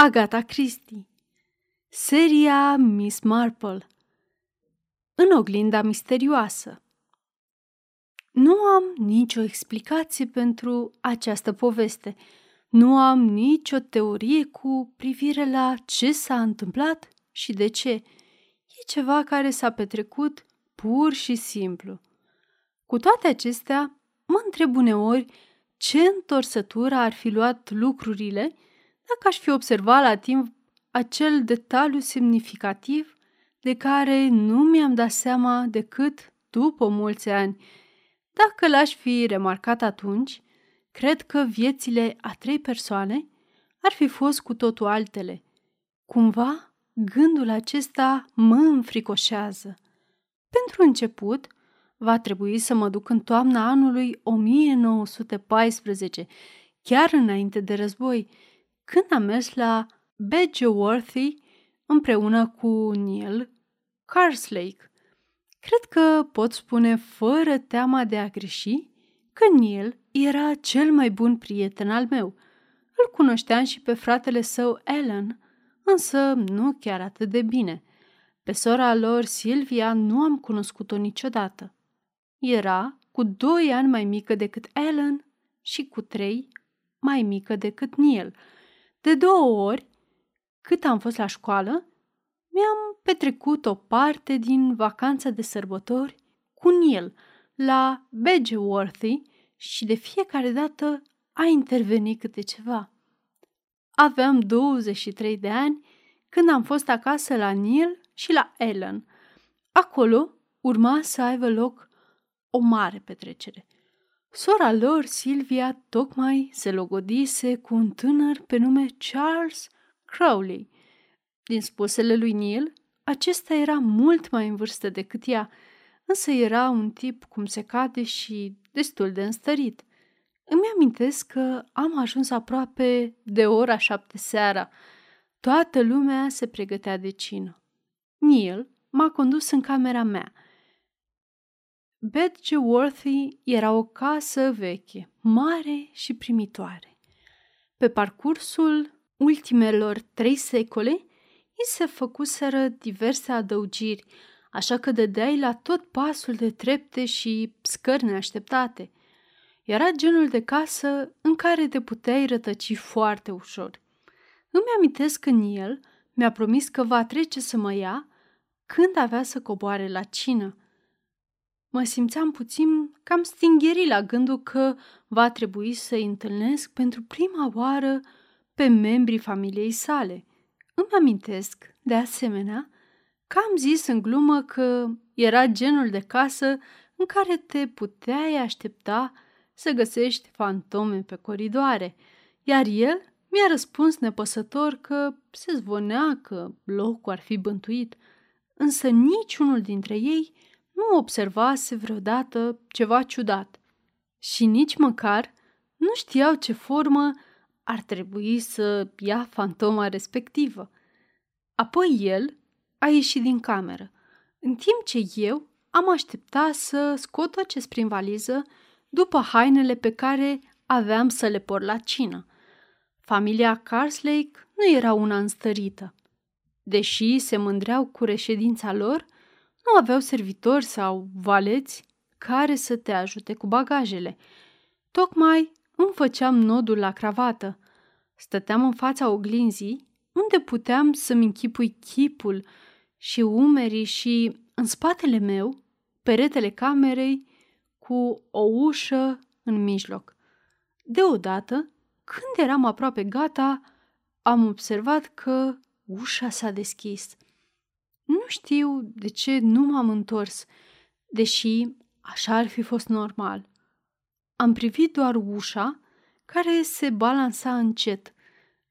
Agatha Christie Seria Miss Marple În oglinda misterioasă Nu am nicio explicație pentru această poveste. Nu am nicio teorie cu privire la ce s-a întâmplat și de ce. E ceva care s-a petrecut pur și simplu. Cu toate acestea, mă întreb uneori ce întorsătură ar fi luat lucrurile dacă aș fi observat la timp acel detaliu semnificativ de care nu mi-am dat seama decât după mulți ani. Dacă l-aș fi remarcat atunci, cred că viețile a trei persoane ar fi fost cu totul altele. Cumva, gândul acesta mă înfricoșează. Pentru început, va trebui să mă duc în toamna anului 1914, chiar înainte de război, când am mers la Badgeworthy împreună cu Neil Carslake. Cred că pot spune fără teama de a greși că Neil era cel mai bun prieten al meu. Îl cunoșteam și pe fratele său Alan, însă nu chiar atât de bine. Pe sora lor, Silvia, nu am cunoscut-o niciodată. Era cu doi ani mai mică decât Alan și cu trei mai mică decât Neil – de două ori, cât am fost la școală, mi-am petrecut o parte din vacanța de sărbători cu Neil la Badgeworthy și de fiecare dată a intervenit câte ceva. Aveam 23 de ani când am fost acasă la Neil și la Ellen. Acolo urma să aibă loc o mare petrecere – Sora lor, Silvia, tocmai se logodise cu un tânăr pe nume Charles Crowley. Din spusele lui Neil, acesta era mult mai în vârstă decât ea, însă era un tip cum se cade și destul de înstărit. Îmi amintesc că am ajuns aproape de ora șapte seara. Toată lumea se pregătea de cină. Neil m-a condus în camera mea – Bedgeworthy era o casă veche, mare și primitoare. Pe parcursul ultimelor trei secole, i se făcuseră diverse adăugiri, așa că dădeai la tot pasul de trepte și scări neașteptate. Era genul de casă în care te puteai rătăci foarte ușor. Îmi amintesc că el mi-a promis că va trece să mă ia când avea să coboare la cină – Mă simțeam puțin cam stingheri la gândul că va trebui să-i întâlnesc pentru prima oară pe membrii familiei sale. Îmi amintesc, de asemenea, că am zis în glumă că era genul de casă în care te puteai aștepta să găsești fantome pe coridoare, iar el mi-a răspuns nepăsător că se zvonea că locul ar fi bântuit, însă niciunul dintre ei nu observase vreodată ceva ciudat și nici măcar nu știau ce formă ar trebui să ia fantoma respectivă. Apoi el a ieșit din cameră, în timp ce eu am așteptat să scot acest prin valiză după hainele pe care aveam să le por la cină. Familia Carslake nu era una înstărită. Deși se mândreau cu reședința lor, nu aveau servitori sau valeți care să te ajute cu bagajele. Tocmai îmi făceam nodul la cravată. Stăteam în fața oglinzii, unde puteam să-mi închipui chipul și umerii și, în spatele meu, peretele camerei cu o ușă în mijloc. Deodată, când eram aproape gata, am observat că ușa s-a deschis – nu știu de ce nu m-am întors, deși așa ar fi fost normal. Am privit doar ușa care se balansa încet,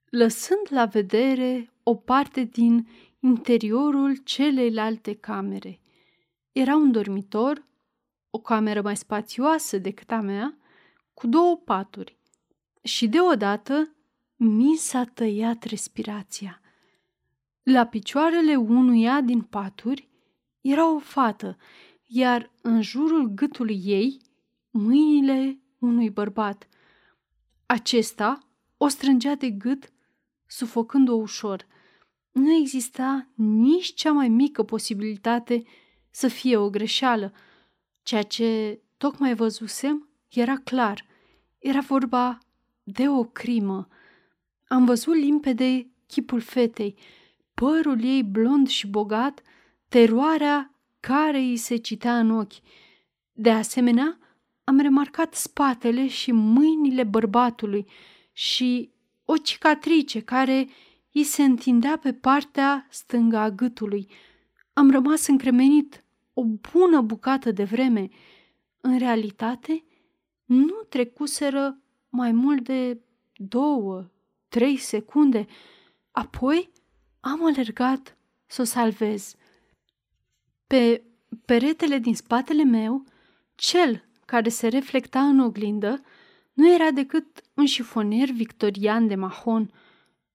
lăsând la vedere o parte din interiorul celeilalte camere. Era un dormitor, o cameră mai spațioasă decât a mea, cu două paturi. Și deodată mi s-a tăiat respirația. La picioarele unuia din paturi era o fată, iar în jurul gâtului ei mâinile unui bărbat. Acesta o strângea de gât sufocând-o ușor. Nu exista nici cea mai mică posibilitate să fie o greșeală. Ceea ce tocmai văzusem era clar. Era vorba de o crimă. Am văzut limpede chipul fetei, părul ei blond și bogat, teroarea care îi se citea în ochi. De asemenea, am remarcat spatele și mâinile bărbatului și o cicatrice care îi se întindea pe partea stângă a gâtului. Am rămas încremenit o bună bucată de vreme. În realitate, nu trecuseră mai mult de două, trei secunde. Apoi am alergat să o salvez. Pe peretele din spatele meu, cel care se reflecta în oglindă nu era decât un șifonier victorian de mahon,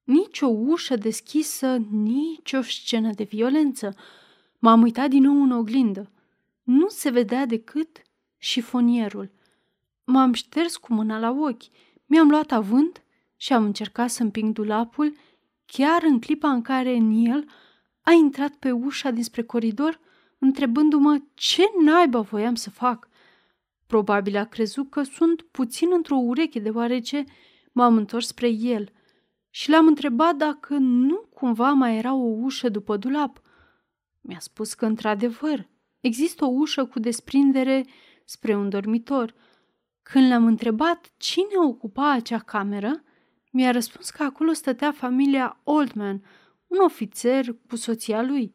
nici o ușă deschisă, nici o scenă de violență. M-am uitat din nou în oglindă. Nu se vedea decât șifonierul. M-am șters cu mâna la ochi, mi-am luat avânt și am încercat să împing dulapul chiar în clipa în care în el a intrat pe ușa dinspre coridor, întrebându-mă ce naiba voiam să fac. Probabil a crezut că sunt puțin într-o ureche, deoarece m-am întors spre el și l-am întrebat dacă nu cumva mai era o ușă după dulap. Mi-a spus că, într-adevăr, există o ușă cu desprindere spre un dormitor. Când l-am întrebat cine ocupa acea cameră, mi-a răspuns că acolo stătea familia Oldman, un ofițer cu soția lui.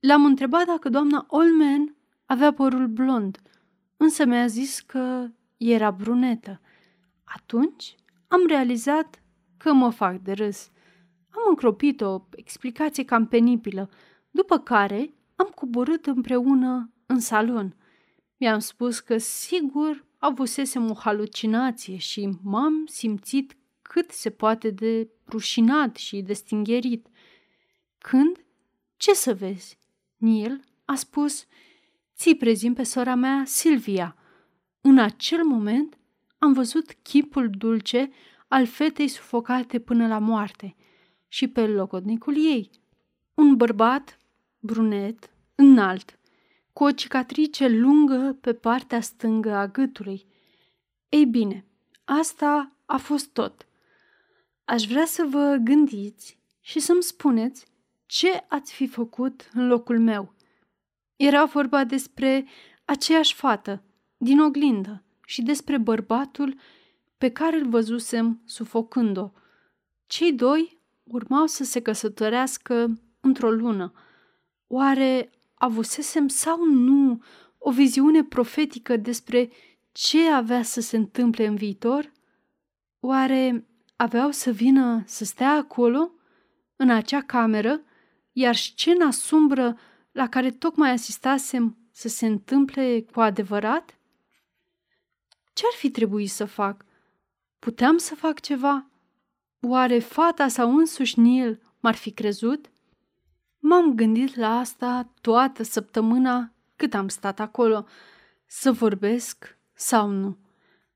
L-am întrebat dacă doamna Oldman avea părul blond, însă mi-a zis că era brunetă. Atunci am realizat că mă fac de râs. Am încropit o explicație cam penibilă, după care am coborât împreună în salon. Mi-am spus că sigur avusesem o halucinație și m-am simțit cât se poate de rușinat și de stingherit. Când? Ce să vezi? Neil a spus, ți prezint pe sora mea, Silvia. În acel moment am văzut chipul dulce al fetei sufocate până la moarte și pe logodnicul ei, un bărbat brunet, înalt, cu o cicatrice lungă pe partea stângă a gâtului. Ei bine, asta a fost tot. Aș vrea să vă gândiți și să-mi spuneți ce ați fi făcut în locul meu. Era vorba despre aceeași fată, din oglindă, și despre bărbatul pe care îl văzusem sufocând-o. Cei doi urmau să se căsătorească într-o lună. Oare avusesem sau nu o viziune profetică despre ce avea să se întâmple în viitor? Oare aveau să vină să stea acolo, în acea cameră, iar scena sumbră la care tocmai asistasem să se întâmple cu adevărat? Ce-ar fi trebuit să fac? Puteam să fac ceva? Oare fata sau însuși Neil m-ar fi crezut? M-am gândit la asta toată săptămâna cât am stat acolo, să vorbesc sau nu.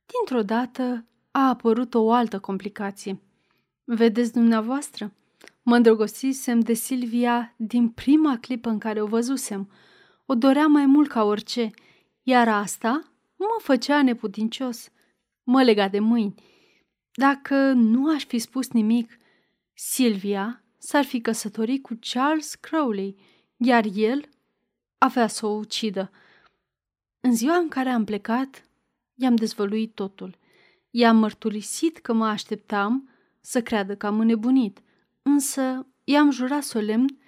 Dintr-o dată a apărut o altă complicație. Vedeți dumneavoastră? Mă îndrăgostisem de Silvia din prima clipă în care o văzusem. O dorea mai mult ca orice, iar asta mă făcea neputincios. Mă lega de mâini. Dacă nu aș fi spus nimic, Silvia s-ar fi căsătorit cu Charles Crowley, iar el avea să o ucidă. În ziua în care am plecat, i-am dezvăluit totul. I-am mărturisit că mă așteptam să creadă că am înnebunit, însă i-am jurat solemn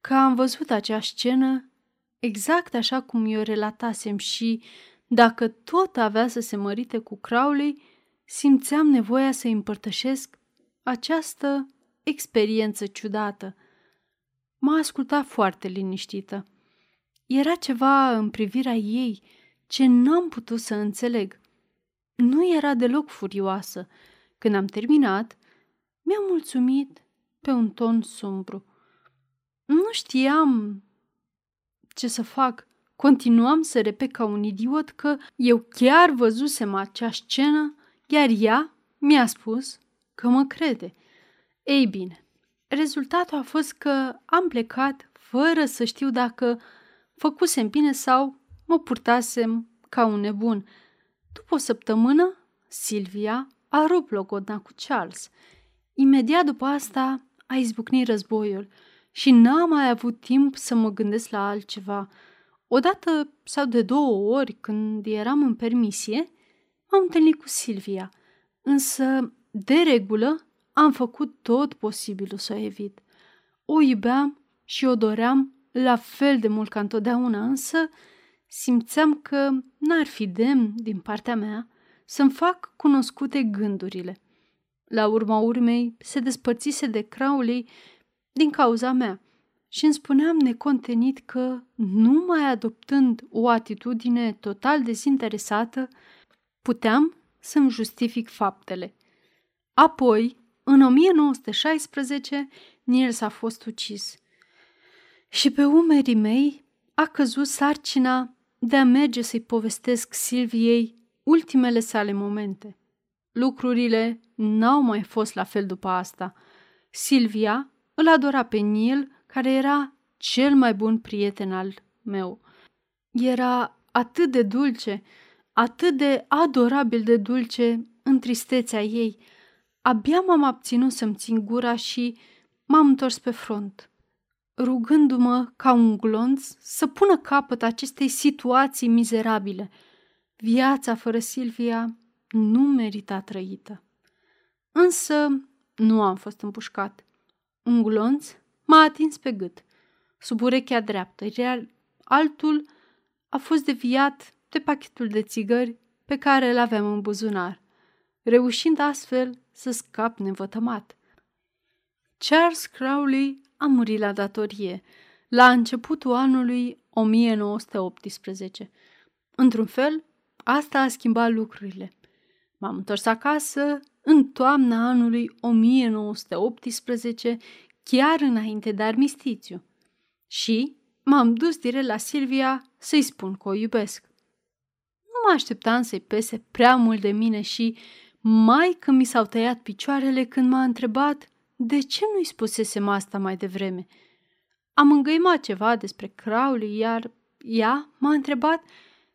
că am văzut acea scenă exact așa cum i-o relatasem și, dacă tot avea să se mărite cu Crowley, simțeam nevoia să împărtășesc această experiență ciudată. M-a ascultat foarte liniștită. Era ceva în privirea ei ce n-am putut să înțeleg. Nu era deloc furioasă. Când am terminat, mi-a mulțumit pe un ton sumbru. Nu știam ce să fac. Continuam să repet ca un idiot că eu chiar văzusem acea scenă, iar ea mi-a spus că mă crede. Ei bine, rezultatul a fost că am plecat fără să știu dacă făcusem bine sau mă purtasem ca un nebun. După o săptămână, Silvia a rupt logodna cu Charles. Imediat după asta a izbucnit războiul și n-am mai avut timp să mă gândesc la altceva. Odată sau de două ori, când eram în permisie, m-am întâlnit cu Silvia, însă, de regulă, am făcut tot posibilul să o evit. O iubeam și o doream la fel de mult ca întotdeauna, însă simțeam că n-ar fi demn din partea mea să-mi fac cunoscute gândurile. La urma urmei se despărțise de Crowley din cauza mea și îmi spuneam necontenit că, numai adoptând o atitudine total dezinteresată, puteam să-mi justific faptele. Apoi, în 1916, Niels a fost ucis. Și pe umerii mei a căzut sarcina de a merge să-i povestesc Silviei ultimele sale momente. Lucrurile n-au mai fost la fel după asta. Silvia îl adora pe Neil, care era cel mai bun prieten al meu. Era atât de dulce, atât de adorabil de dulce în tristețea ei. Abia m-am abținut să-mi țin gura și m-am întors pe front, rugându-mă ca un glonț să pună capăt acestei situații mizerabile. Viața fără Silvia nu merita trăită. Însă nu am fost împușcat. Un glonț m-a atins pe gât, sub urechea dreaptă, iar altul a fost deviat de pachetul de țigări pe care îl aveam în buzunar, reușind astfel să scap nevătămat. Charles Crowley a murit la datorie, la începutul anului 1918. Într-un fel, asta a schimbat lucrurile. M-am întors acasă în toamna anului 1918, chiar înainte de armistițiu. Și m-am dus direct la Silvia să-i spun că o iubesc. Nu mă așteptam să-i pese prea mult de mine și, mai când mi s-au tăiat picioarele când m-a întrebat de ce nu-i spusesem asta mai devreme. Am îngăimat ceva despre Crowley, iar ea m-a întrebat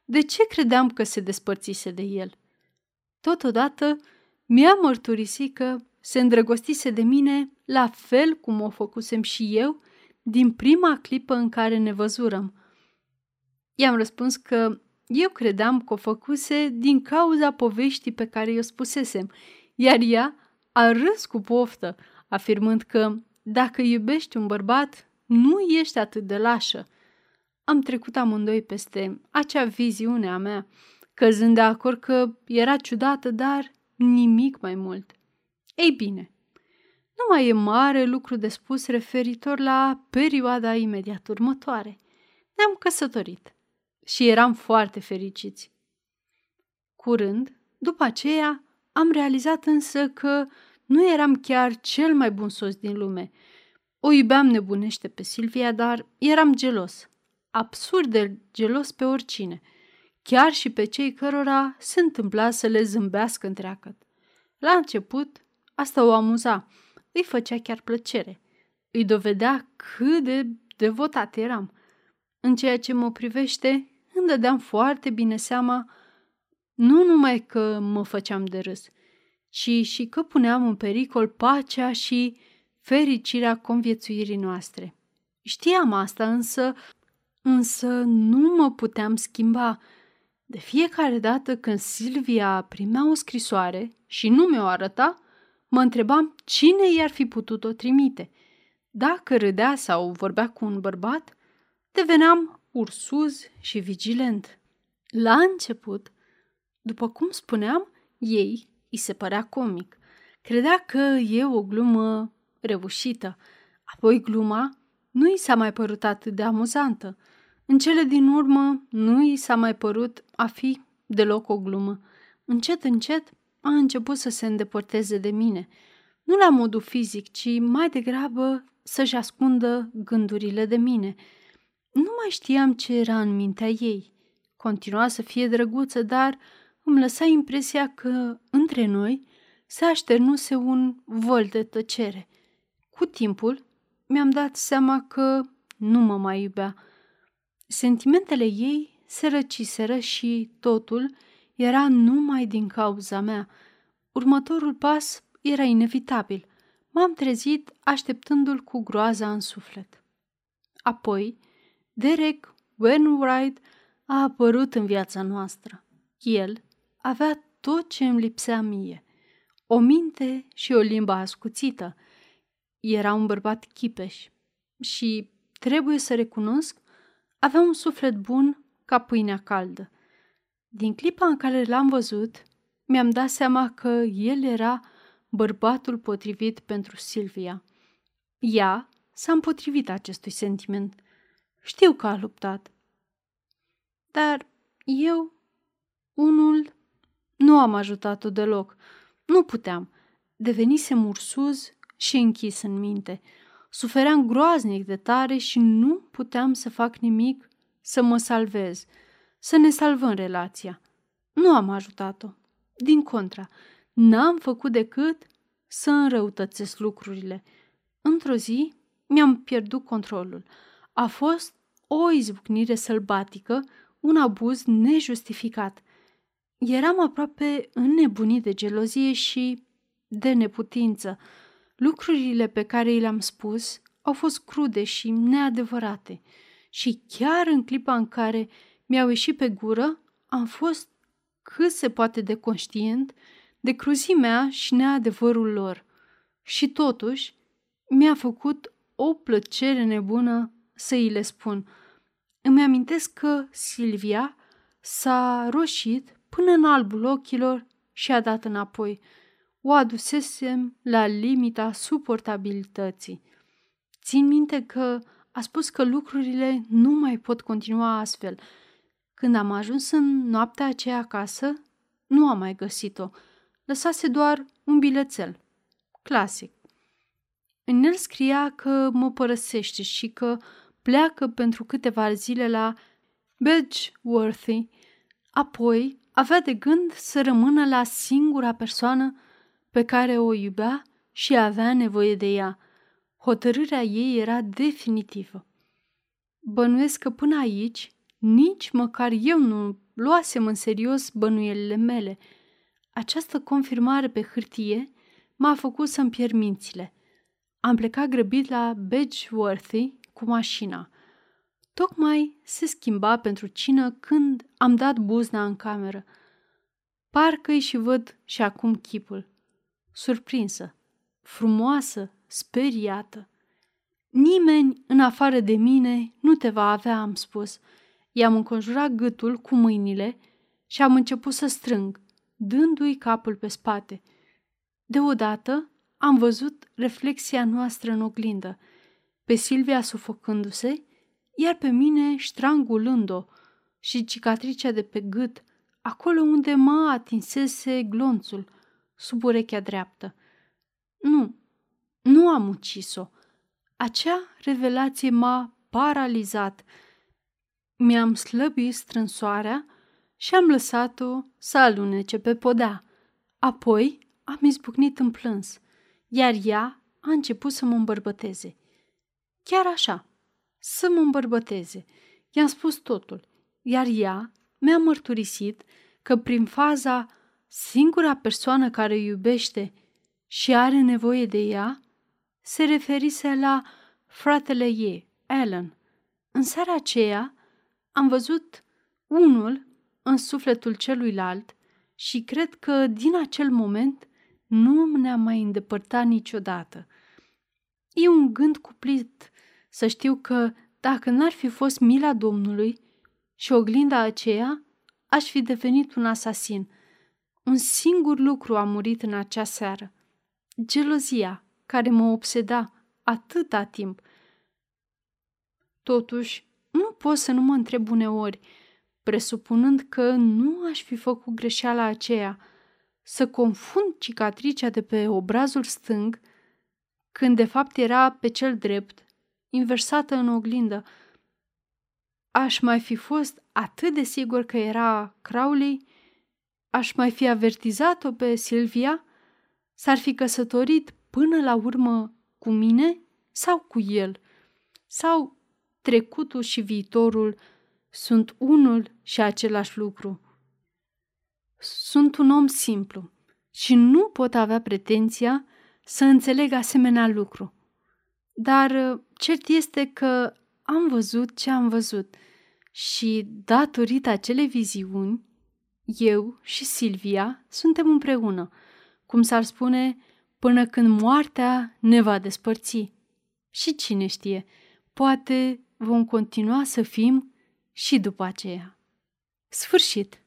de ce credeam că se despărțise de el. Totodată mi-a mărturisit că se îndrăgostise de mine la fel cum o făcusem și eu din prima clipă în care ne văzurăm. I-am răspuns că eu credeam că o făcuse din cauza poveștii pe care i-o spusesem, iar ea a râs cu poftă, afirmând că dacă iubești un bărbat, nu ești atât de lașă. Am trecut amândoi peste acea viziune a mea, căzând de acord că era ciudată, dar nimic mai mult. Ei bine, nu mai e mare lucru de spus referitor la perioada imediat următoare. Ne-am căsătorit și eram foarte fericiți. Curând, după aceea, am realizat însă că nu eram chiar cel mai bun soț din lume. O iubeam nebunește pe Silvia, dar eram gelos. Absurd de gelos pe oricine. Chiar și pe cei cărora se întâmpla să le zâmbească întreagăt. La început, asta o amuza. Îi făcea chiar plăcere. Îi dovedea cât de devotat eram. În ceea ce mă privește, îmi dădeam foarte bine seama nu numai că mă făceam de râs, ci și că puneam în pericol pacea și fericirea conviețuirii noastre. Știam asta, însă, însă nu mă puteam schimba. De fiecare dată când Silvia primea o scrisoare și nu mi-o arăta, mă întrebam cine i-ar fi putut o trimite. Dacă râdea sau vorbea cu un bărbat, deveneam ursuz și vigilent. La început, după cum spuneam, ei îi se părea comic. Credea că e o glumă reușită. Apoi gluma nu i s-a mai părut atât de amuzantă. În cele din urmă nu i s-a mai părut a fi deloc o glumă. Încet, încet a început să se îndepărteze de mine. Nu la modul fizic, ci mai degrabă să-și ascundă gândurile de mine. Nu mai știam ce era în mintea ei. Continua să fie drăguță, dar îmi lăsa impresia că, între noi, se așternuse un vol de tăcere – Cu timpul, mi-am dat seama că nu mă mai iubea. Sentimentele ei se răciseră și totul era numai din cauza mea. Următorul pas era inevitabil. M-am trezit așteptându-l cu groaza în suflet. Apoi, Derek Wainwright a apărut în viața noastră. El avea tot ce îmi lipsea mie. O minte și o limbă ascuțită. Era un bărbat chipeș și, trebuie să recunosc, avea un suflet bun ca pâinea caldă. Din clipa în care l-am văzut, mi-am dat seama că el era bărbatul potrivit pentru Silvia. Ea s-a împotrivit acestui sentiment. Știu că a luptat. Dar eu, unul, nu am ajutat-o deloc. Nu puteam. Devenisem ursuz și închis în minte. Sufeream groaznic de tare și nu puteam să fac nimic să mă salvez, să ne salvăm relația. Nu am ajutat-o. Din contra, n-am făcut decât să înrăutățesc lucrurile. Într-o zi mi-am pierdut controlul. A fost o izbucnire sălbatică, un abuz nejustificat. Eram aproape înnebunit de gelozie și de neputință. Lucrurile pe care i le-am spus au fost crude și neadevărate. Și chiar în clipa în care mi-au ieșit pe gură, am fost cât se poate de conștient de cruzimea și neadevărul lor. Și totuși, mi-a făcut o plăcere nebună să îi le spun. Îmi amintesc că Silvia s-a roșit până în albul ochilor și a dat înapoi. O adusesem la limita suportabilității. Țin minte că a spus că lucrurile nu mai pot continua astfel. Când am ajuns în noaptea aceea acasă, nu am mai găsit-o. Lăsase doar un bilețel. Clasic. În el scria că mă părăsește și că pleacă pentru câteva zile la Bedgeworthy. Apoi avea de gând să rămână la singura persoană pe care o iubea și avea nevoie de ea. Hotărârea ei era definitivă. Bănuiesc că până aici nici măcar eu nu luasem în serios bănuielile mele. Această confirmare pe hârtie m-a făcut să-mi pierd mințile. Am plecat grăbit la Bedgeworthy cu mașina. Tocmai se schimba pentru cină când am dat buzna în cameră. Parcă-i și văd și acum chipul. Surprinsă, frumoasă, speriată. Nimeni în afară de mine nu te va avea, am spus. I-am înconjurat gâtul cu mâinile și am început să strâng, dându-i capul pe spate. Deodată am văzut reflexia noastră în oglindă, pe Silvia sufocându-se, iar pe mine strangulând-o și cicatricea de pe gât, acolo unde mă atinsese glonțul, sub urechea dreaptă. Nu, nu am ucis-o. Acea revelație m-a paralizat. Mi-am slăbit strânsoarea și am lăsat-o să alunece pe podea. Apoi am izbucnit în plâns, iar ea a început să mă îmbărbăteze. Chiar așa, să mă îmbărbăteze. I-am spus totul, iar ea mi-a mărturisit că prin faza singura persoană care iubește și are nevoie de ea, se referise la fratele ei, Alan. În seara aceea am văzut unul în sufletul celuilalt și cred că din acel moment nu ne-a mai îndepărtat niciodată. E un gând cuplit să știu că dacă n-ar fi fost mila Domnului și oglinda aceea, aș fi devenit un asasin. Un singur lucru a murit în acea seară. Gelozia, care mă obseda atâta timp. Totuși, nu pot să nu mă întreb uneori, presupunând că nu aș fi făcut greșeala aceea, să confund cicatricea de pe obrazul stâng, când de fapt era pe cel drept, inversată în oglindă. Aș mai fi fost atât de sigur că era Crowley? Aș mai fi avertizat-o pe Silvia? S-ar fi căsătorit până la urmă cu mine sau cu el? Sau trecutul și viitorul sunt unul și același lucru? Sunt un om simplu și nu pot avea pretenția să înțeleg asemenea lucru. Dar cert este că am văzut ce am văzut și, datorită acelei viziuni, eu și Silvia suntem împreună, cum s-ar spune, până când moartea ne va despărți. Și cine știe, poate vom continua să fim și după aceea. Sfârșit!